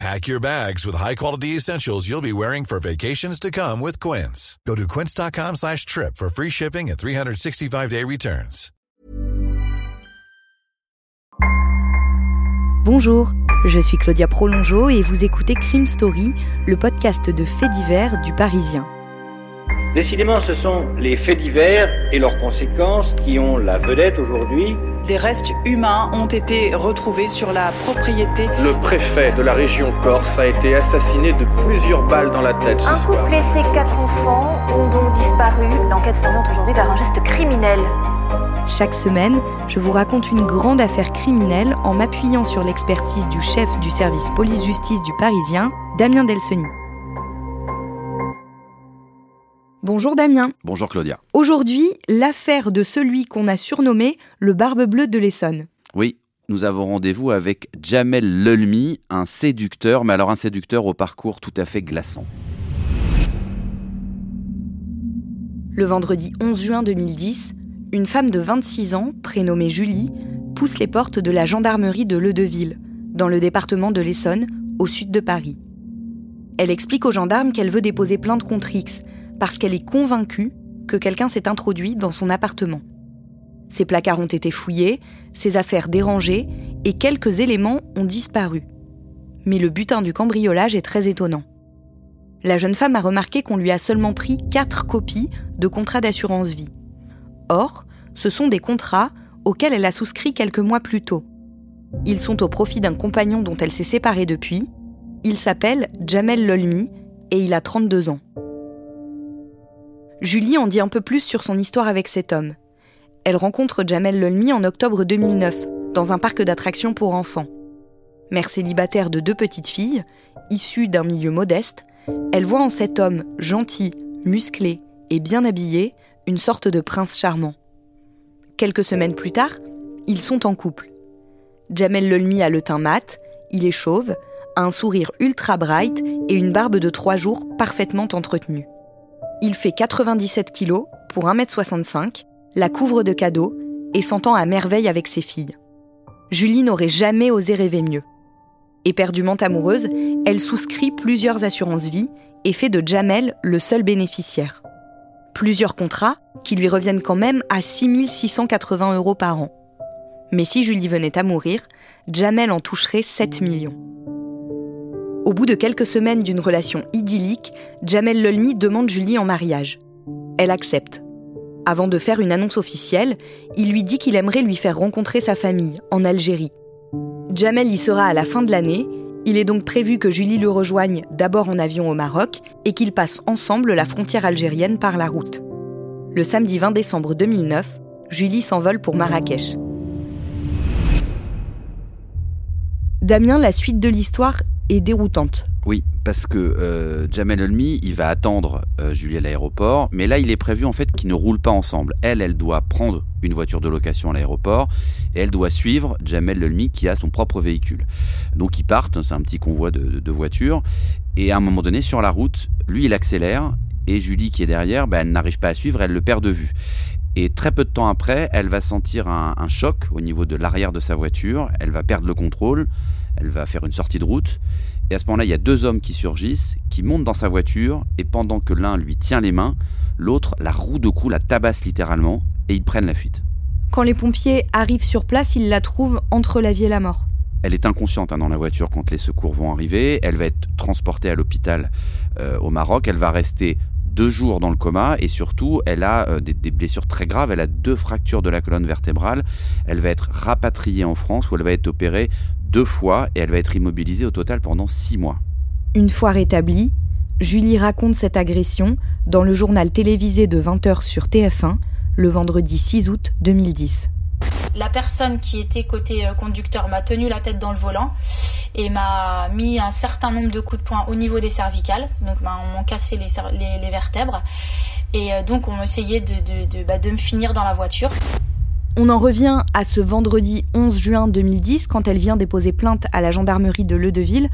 Pack your bags with high-quality essentials you'll be wearing for vacations to come with Quince. Go to quince.com slash trip for free shipping and 365-day returns. Bonjour, je suis Claudia Prolongeau et vous écoutez Crime Story, le podcast de faits divers du Parisien. Décidément, ce sont les faits divers et leurs conséquences qui ont la vedette aujourd'hui. Des restes humains ont été retrouvés sur la propriété. Le préfet de la région Corse a été assassiné de plusieurs balles dans la tête ce Un soir. couple et ses quatre enfants ont donc disparu. L'enquête s'oriente aujourd'hui vers un geste criminel. Chaque semaine, je vous raconte une grande affaire criminelle en m'appuyant sur l'expertise du chef du service police-justice du Parisien, Damien Delseny. Bonjour Damien. Bonjour Claudia. Aujourd'hui, l'affaire de celui qu'on a surnommé le Barbe Bleue de l'Essonne. Oui, nous avons rendez-vous avec Jamel Lelmi, un séducteur, mais alors un séducteur au parcours tout à fait glaçant. Le vendredi 11 juin 2010, une femme de 26 ans, prénommée Julie, pousse les portes de la gendarmerie de Ledeville, dans le département de l'Essonne, au sud de Paris. Elle explique aux gendarmes qu'elle veut déposer plainte contre X, parce qu'elle est convaincue que quelqu'un s'est introduit dans son appartement. Ses placards ont été fouillés, ses affaires dérangées, et quelques éléments ont disparu. Mais le butin du cambriolage est très étonnant. La jeune femme a remarqué qu'on lui a seulement pris quatre copies de contrats d'assurance vie. Or, ce sont des contrats auxquels elle a souscrit quelques mois plus tôt. Ils sont au profit d'un compagnon dont elle s'est séparée depuis. Il s'appelle Jamel Lolmi et il a 32 ans. Julie en dit un peu plus sur son histoire avec cet homme. Elle rencontre Jamel Lolmi en octobre 2009, dans un parc d'attractions pour enfants. Mère célibataire de deux petites filles, issue d'un milieu modeste, elle voit en cet homme gentil, musclé et bien habillé une sorte de prince charmant. Quelques semaines plus tard, ils sont en couple. Jamel Lolmi a le teint mat, il est chauve, a un sourire ultra bright et une barbe de trois jours parfaitement entretenue. Il fait 97 kilos pour 1m65, la couvre de cadeaux et s'entend à merveille avec ses filles. Julie n'aurait jamais osé rêver mieux. Éperdument amoureuse, elle souscrit plusieurs assurances vie et fait de Jamel le seul bénéficiaire. Plusieurs contrats qui lui reviennent quand même à 6680 euros par an. Mais si Julie venait à mourir, Jamel en toucherait 7 millions. Au bout de quelques semaines d'une relation idyllique, Jamel Lolmi demande Julie en mariage. Elle accepte. Avant de faire une annonce officielle, il lui dit qu'il aimerait lui faire rencontrer sa famille, en Algérie. Jamel y sera à la fin de l'année, il est donc prévu que Julie le rejoigne d'abord en avion au Maroc et qu'ils passent ensemble la frontière algérienne par la route. Le samedi 20 décembre 2009, Julie s'envole pour Marrakech. Damien, la suite de l'histoire est déroutante. Oui, parce que euh, Jamel Olmi, il va attendre euh, Julie à l'aéroport, mais là, il est prévu en fait qu'ils ne roulent pas ensemble. Elle, elle doit prendre une voiture de location à l'aéroport et elle doit suivre Jamel Olmi qui a son propre véhicule. Donc ils partent, c'est un petit convoi de, voitures, et à un moment donné, sur la route, lui, il accélère et Julie qui est derrière, ben, elle n'arrive pas à suivre, elle le perd de vue. Et très peu de temps après, elle va sentir un choc au niveau de l'arrière de sa voiture, elle va perdre le contrôle, elle va faire une sortie de route, et à ce moment-là, il y a deux hommes qui surgissent, qui montent dans sa voiture, et pendant que l'un lui tient les mains, l'autre la roue de cou, la tabasse littéralement, et ils prennent la fuite. Quand les pompiers arrivent sur place, ils la trouvent entre la vie et la mort. Elle est inconsciente hein, dans la voiture quand les secours vont arriver. Elle va être transportée à l'hôpital euh, au Maroc. Elle va rester deux jours dans le coma et surtout, elle a euh, des, des blessures très graves. Elle a deux fractures de la colonne vertébrale. Elle va être rapatriée en France où elle va être opérée deux fois et elle va être immobilisée au total pendant six mois. Une fois rétablie, Julie raconte cette agression dans le journal télévisé de 20h sur TF1 le vendredi 6 août 2010. La personne qui était côté euh, conducteur m'a tenu la tête dans le volant et m'a mis un certain nombre de coups de poing au niveau des cervicales. Donc bah, on m'a cassé les, cer- les- les vertèbres. Et euh, donc on essayait de, de, de, bah, de me finir dans la voiture. On en revient à ce vendredi 11 juin 2010, quand elle vient déposer plainte à la gendarmerie de Ledeville.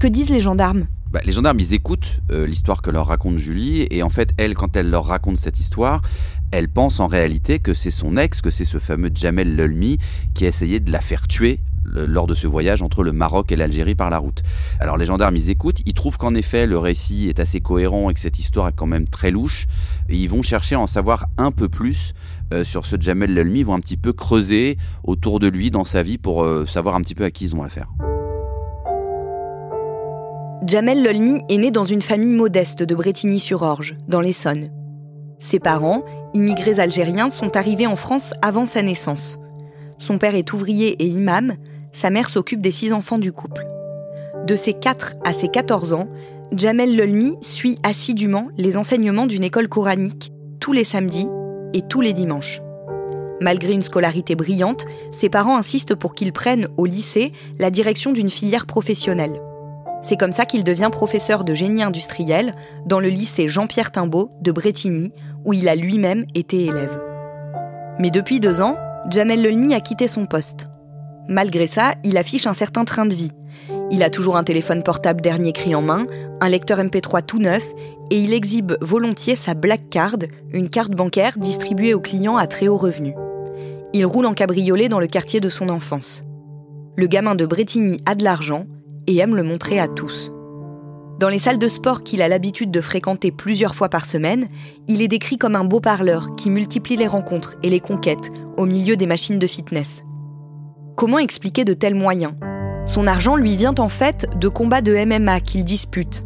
Que disent les gendarmes? Bah, les gendarmes, ils écoutent euh, l'histoire que leur raconte Julie, et en fait, elle, quand elle leur raconte cette histoire, elle pense en réalité que c'est son ex, que c'est ce fameux Jamel Lelmi qui a essayé de la faire tuer lors de ce voyage entre le Maroc et l'Algérie par la route. Alors les gendarmes, ils écoutent, ils trouvent qu'en effet le récit est assez cohérent et que cette histoire est quand même très louche, et ils vont chercher à en savoir un peu plus euh, sur ce Jamel Lelmi, ils vont un petit peu creuser autour de lui dans sa vie pour euh, savoir un petit peu à qui ils ont affaire. Jamel Lolmi est né dans une famille modeste de Bretigny-sur-Orge, dans l'Essonne. Ses parents, immigrés algériens, sont arrivés en France avant sa naissance. Son père est ouvrier et imam, sa mère s'occupe des six enfants du couple. De ses 4 à ses 14 ans, Jamel Lolmi suit assidûment les enseignements d'une école coranique tous les samedis et tous les dimanches. Malgré une scolarité brillante, ses parents insistent pour qu'il prenne au lycée la direction d'une filière professionnelle. C'est comme ça qu'il devient professeur de génie industriel dans le lycée Jean-Pierre Timbaud de Bretigny, où il a lui-même été élève. Mais depuis deux ans, Jamel Lelmi a quitté son poste. Malgré ça, il affiche un certain train de vie. Il a toujours un téléphone portable dernier cri en main, un lecteur MP3 tout neuf, et il exhibe volontiers sa Black Card, une carte bancaire distribuée aux clients à très haut revenu. Il roule en cabriolet dans le quartier de son enfance. Le gamin de Bretigny a de l'argent, et aime le montrer à tous. Dans les salles de sport qu'il a l'habitude de fréquenter plusieurs fois par semaine, il est décrit comme un beau parleur qui multiplie les rencontres et les conquêtes au milieu des machines de fitness. Comment expliquer de tels moyens? Son argent lui vient en fait de combats de MMA qu'il dispute.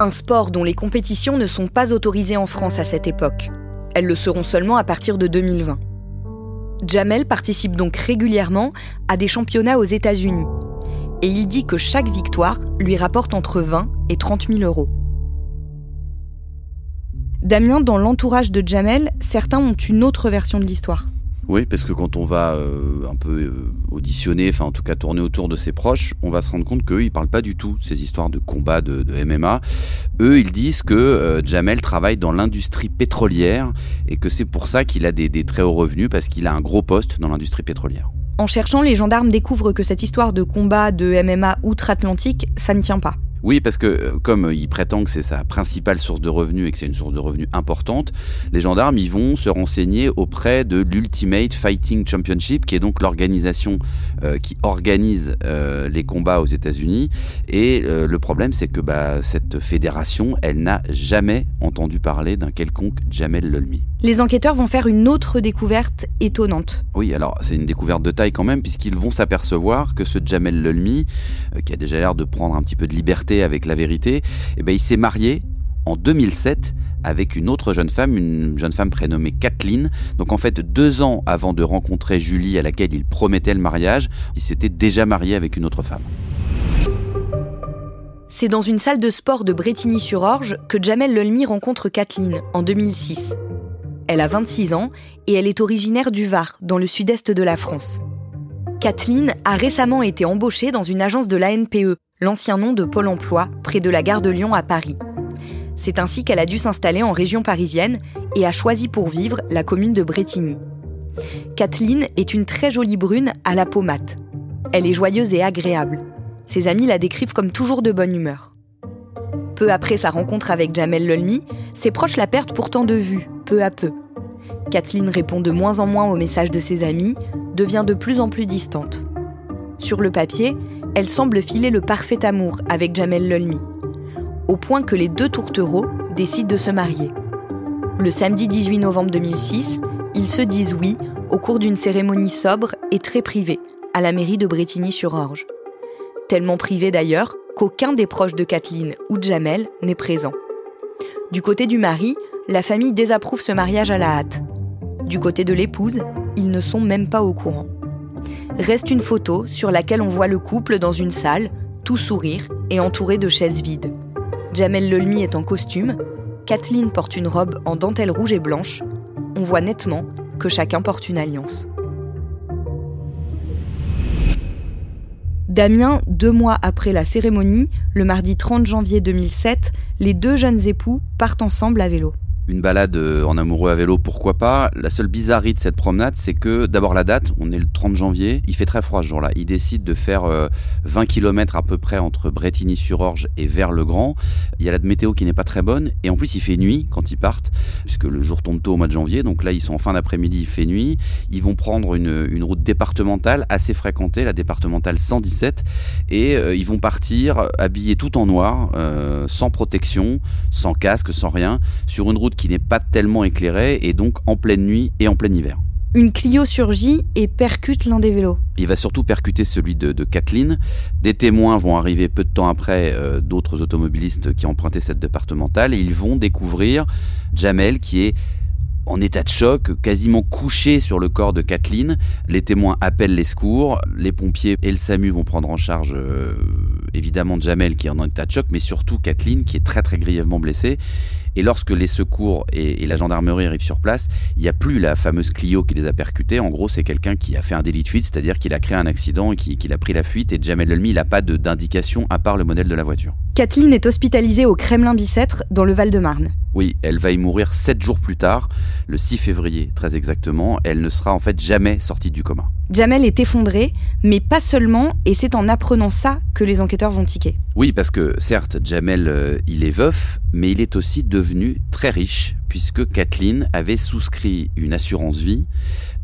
Un sport dont les compétitions ne sont pas autorisées en France à cette époque. Elles le seront seulement à partir de 2020. Jamel participe donc régulièrement à des championnats aux États-Unis, et il dit que chaque victoire lui rapporte entre 20 et 30 000 euros. Damien, dans l'entourage de Jamel, certains ont une autre version de l'histoire. Oui, parce que quand on va euh, un peu euh, auditionner, enfin en tout cas tourner autour de ses proches, on va se rendre compte qu'eux, ils parlent pas du tout ces histoires de combat de, MMA. Eux, ils disent que euh, Jamel travaille dans l'industrie pétrolière et que c'est pour ça qu'il a des très hauts revenus, parce qu'il a un gros poste dans l'industrie pétrolière. En cherchant, les gendarmes découvrent que cette histoire de combat de MMA outre-Atlantique, ça ne tient pas. Oui, parce que euh, comme il prétend que c'est sa principale source de revenus et que c'est une source de revenus importante, les gendarmes ils vont se renseigner auprès de l'Ultimate Fighting Championship, qui est donc l'organisation euh, qui organise euh, les combats aux États-Unis. Et le problème, c'est que bah, cette fédération, elle n'a jamais entendu parler d'un quelconque Jamel Lelmi. Les enquêteurs vont faire une autre découverte étonnante. Oui, alors c'est une découverte de taille quand même, puisqu'ils vont s'apercevoir que ce Jamel Lelmi, qui a déjà l'air de prendre un petit peu de liberté avec la vérité, eh ben, il s'est marié en 2007 avec une autre jeune femme, une jeune femme prénommée Kathleen. Donc en fait, deux ans avant de rencontrer Julie à laquelle il promettait le mariage, il s'était déjà marié avec une autre femme. C'est dans une salle de sport de Bretigny-sur-Orge que Jamel Lelmi rencontre Kathleen en 2006. Elle a 26 ans et elle est originaire du Var, dans le sud-est de la France. Kathleen a récemment été embauchée dans une agence de l'ANPE, l'ancien nom de Pôle Emploi, près de la gare de Lyon à Paris. C'est ainsi qu'elle a dû s'installer en région parisienne et a choisi pour vivre la commune de Bretigny. Kathleen est une très jolie brune à la peau mate. Elle est joyeuse et agréable. Ses amis la décrivent comme toujours de bonne humeur. Peu après sa rencontre avec Jamel Lolmi, ses proches la perdent pourtant de vue, peu à peu. Kathleen répond de moins en moins aux messages de ses amis, devient de plus en plus distante. Sur le papier, elle semble filer le parfait amour avec Jamel Lolmi, au point que les deux tourtereaux décident de se marier. Le samedi 18 novembre 2006, ils se disent oui au cours d'une cérémonie sobre et très privée à la mairie de Bretigny-sur-Orge. Tellement privée d'ailleurs qu'aucun des proches de Kathleen ou de Jamel n'est présent. Du côté du mari, la famille désapprouve ce mariage à la hâte. Du côté de l'épouse, ils ne sont même pas au courant reste une photo sur laquelle on voit le couple dans une salle, tout sourire et entouré de chaises vides. Jamel Lelmi est en costume, Kathleen porte une robe en dentelle rouge et blanche. On voit nettement que chacun porte une alliance. Damien, deux mois après la cérémonie, le mardi 30 janvier 2007, les deux jeunes époux partent ensemble à vélo. Une balade euh, en amoureux à vélo, pourquoi pas La seule bizarrerie de cette promenade, c'est que d'abord la date, on est le 30 janvier, il fait très froid ce jour-là. Il décide de faire 20 km à peu près entre Bretigny-sur-Orge et Vers-le-Grand. Il y a la météo qui n'est pas très bonne et en plus il fait nuit quand ils partent, puisque le jour tombe tôt au mois de janvier. Donc là, ils sont en fin d'après-midi, il fait nuit. Ils vont prendre une, route départementale assez fréquentée, la départementale 117, et euh, ils vont partir habillés tout en noir, euh, sans protection, sans casque, sans rien, sur une route qui n'est pas tellement éclairée et donc en pleine nuit et en plein hiver. Une Clio surgit et percute l'un des vélos. Il va surtout percuter celui de, Kathleen. Des témoins vont arriver peu de temps après, euh, d'autres automobilistes qui empruntaient cette départementale, et ils vont découvrir Jamel qui est en état de choc, quasiment couché sur le corps de Kathleen. Les témoins appellent les secours, les pompiers et le SAMU vont prendre en charge euh, évidemment Jamel qui est en état de choc, mais surtout Kathleen qui est très très grièvement blessée. Et lorsque les secours et, la gendarmerie arrivent sur place, il n'y a plus la fameuse Clio qui les a percutés. En gros, c'est quelqu'un qui a fait un délit de fuite, c'est-à-dire qu'il a créé un accident et qu'il a pris la fuite. Et Jamel Elmi, il n'a pas d'indication à part le modèle de la voiture. Kathleen est hospitalisée au Kremlin-Bicêtre, dans le Val-de-Marne. Oui, elle va y mourir sept jours plus tard, le 6 février très exactement. Elle ne sera en fait jamais sortie du coma. Jamel est effondré, mais pas seulement, et c'est en apprenant ça que les enquêteurs vont tiquer. Oui, parce que certes, Jamel, euh, il est veuf, mais il est aussi devenu très riche, puisque Kathleen avait souscrit une assurance vie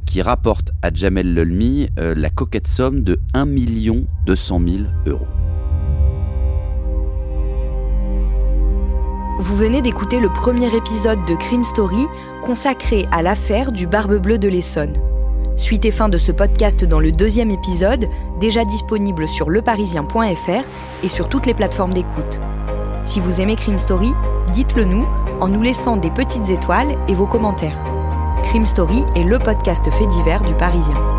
qui rapporte à Jamel Lelmi euh, la coquette somme de 1 200 000 euros. Vous venez d'écouter le premier épisode de Crime Story consacré à l'affaire du Barbe Bleue de l'Essonne. Suite et fin de ce podcast dans le deuxième épisode, déjà disponible sur leparisien.fr et sur toutes les plateformes d'écoute. Si vous aimez Crime Story, dites-le nous en nous laissant des petites étoiles et vos commentaires. Crime Story est le podcast fait divers du Parisien.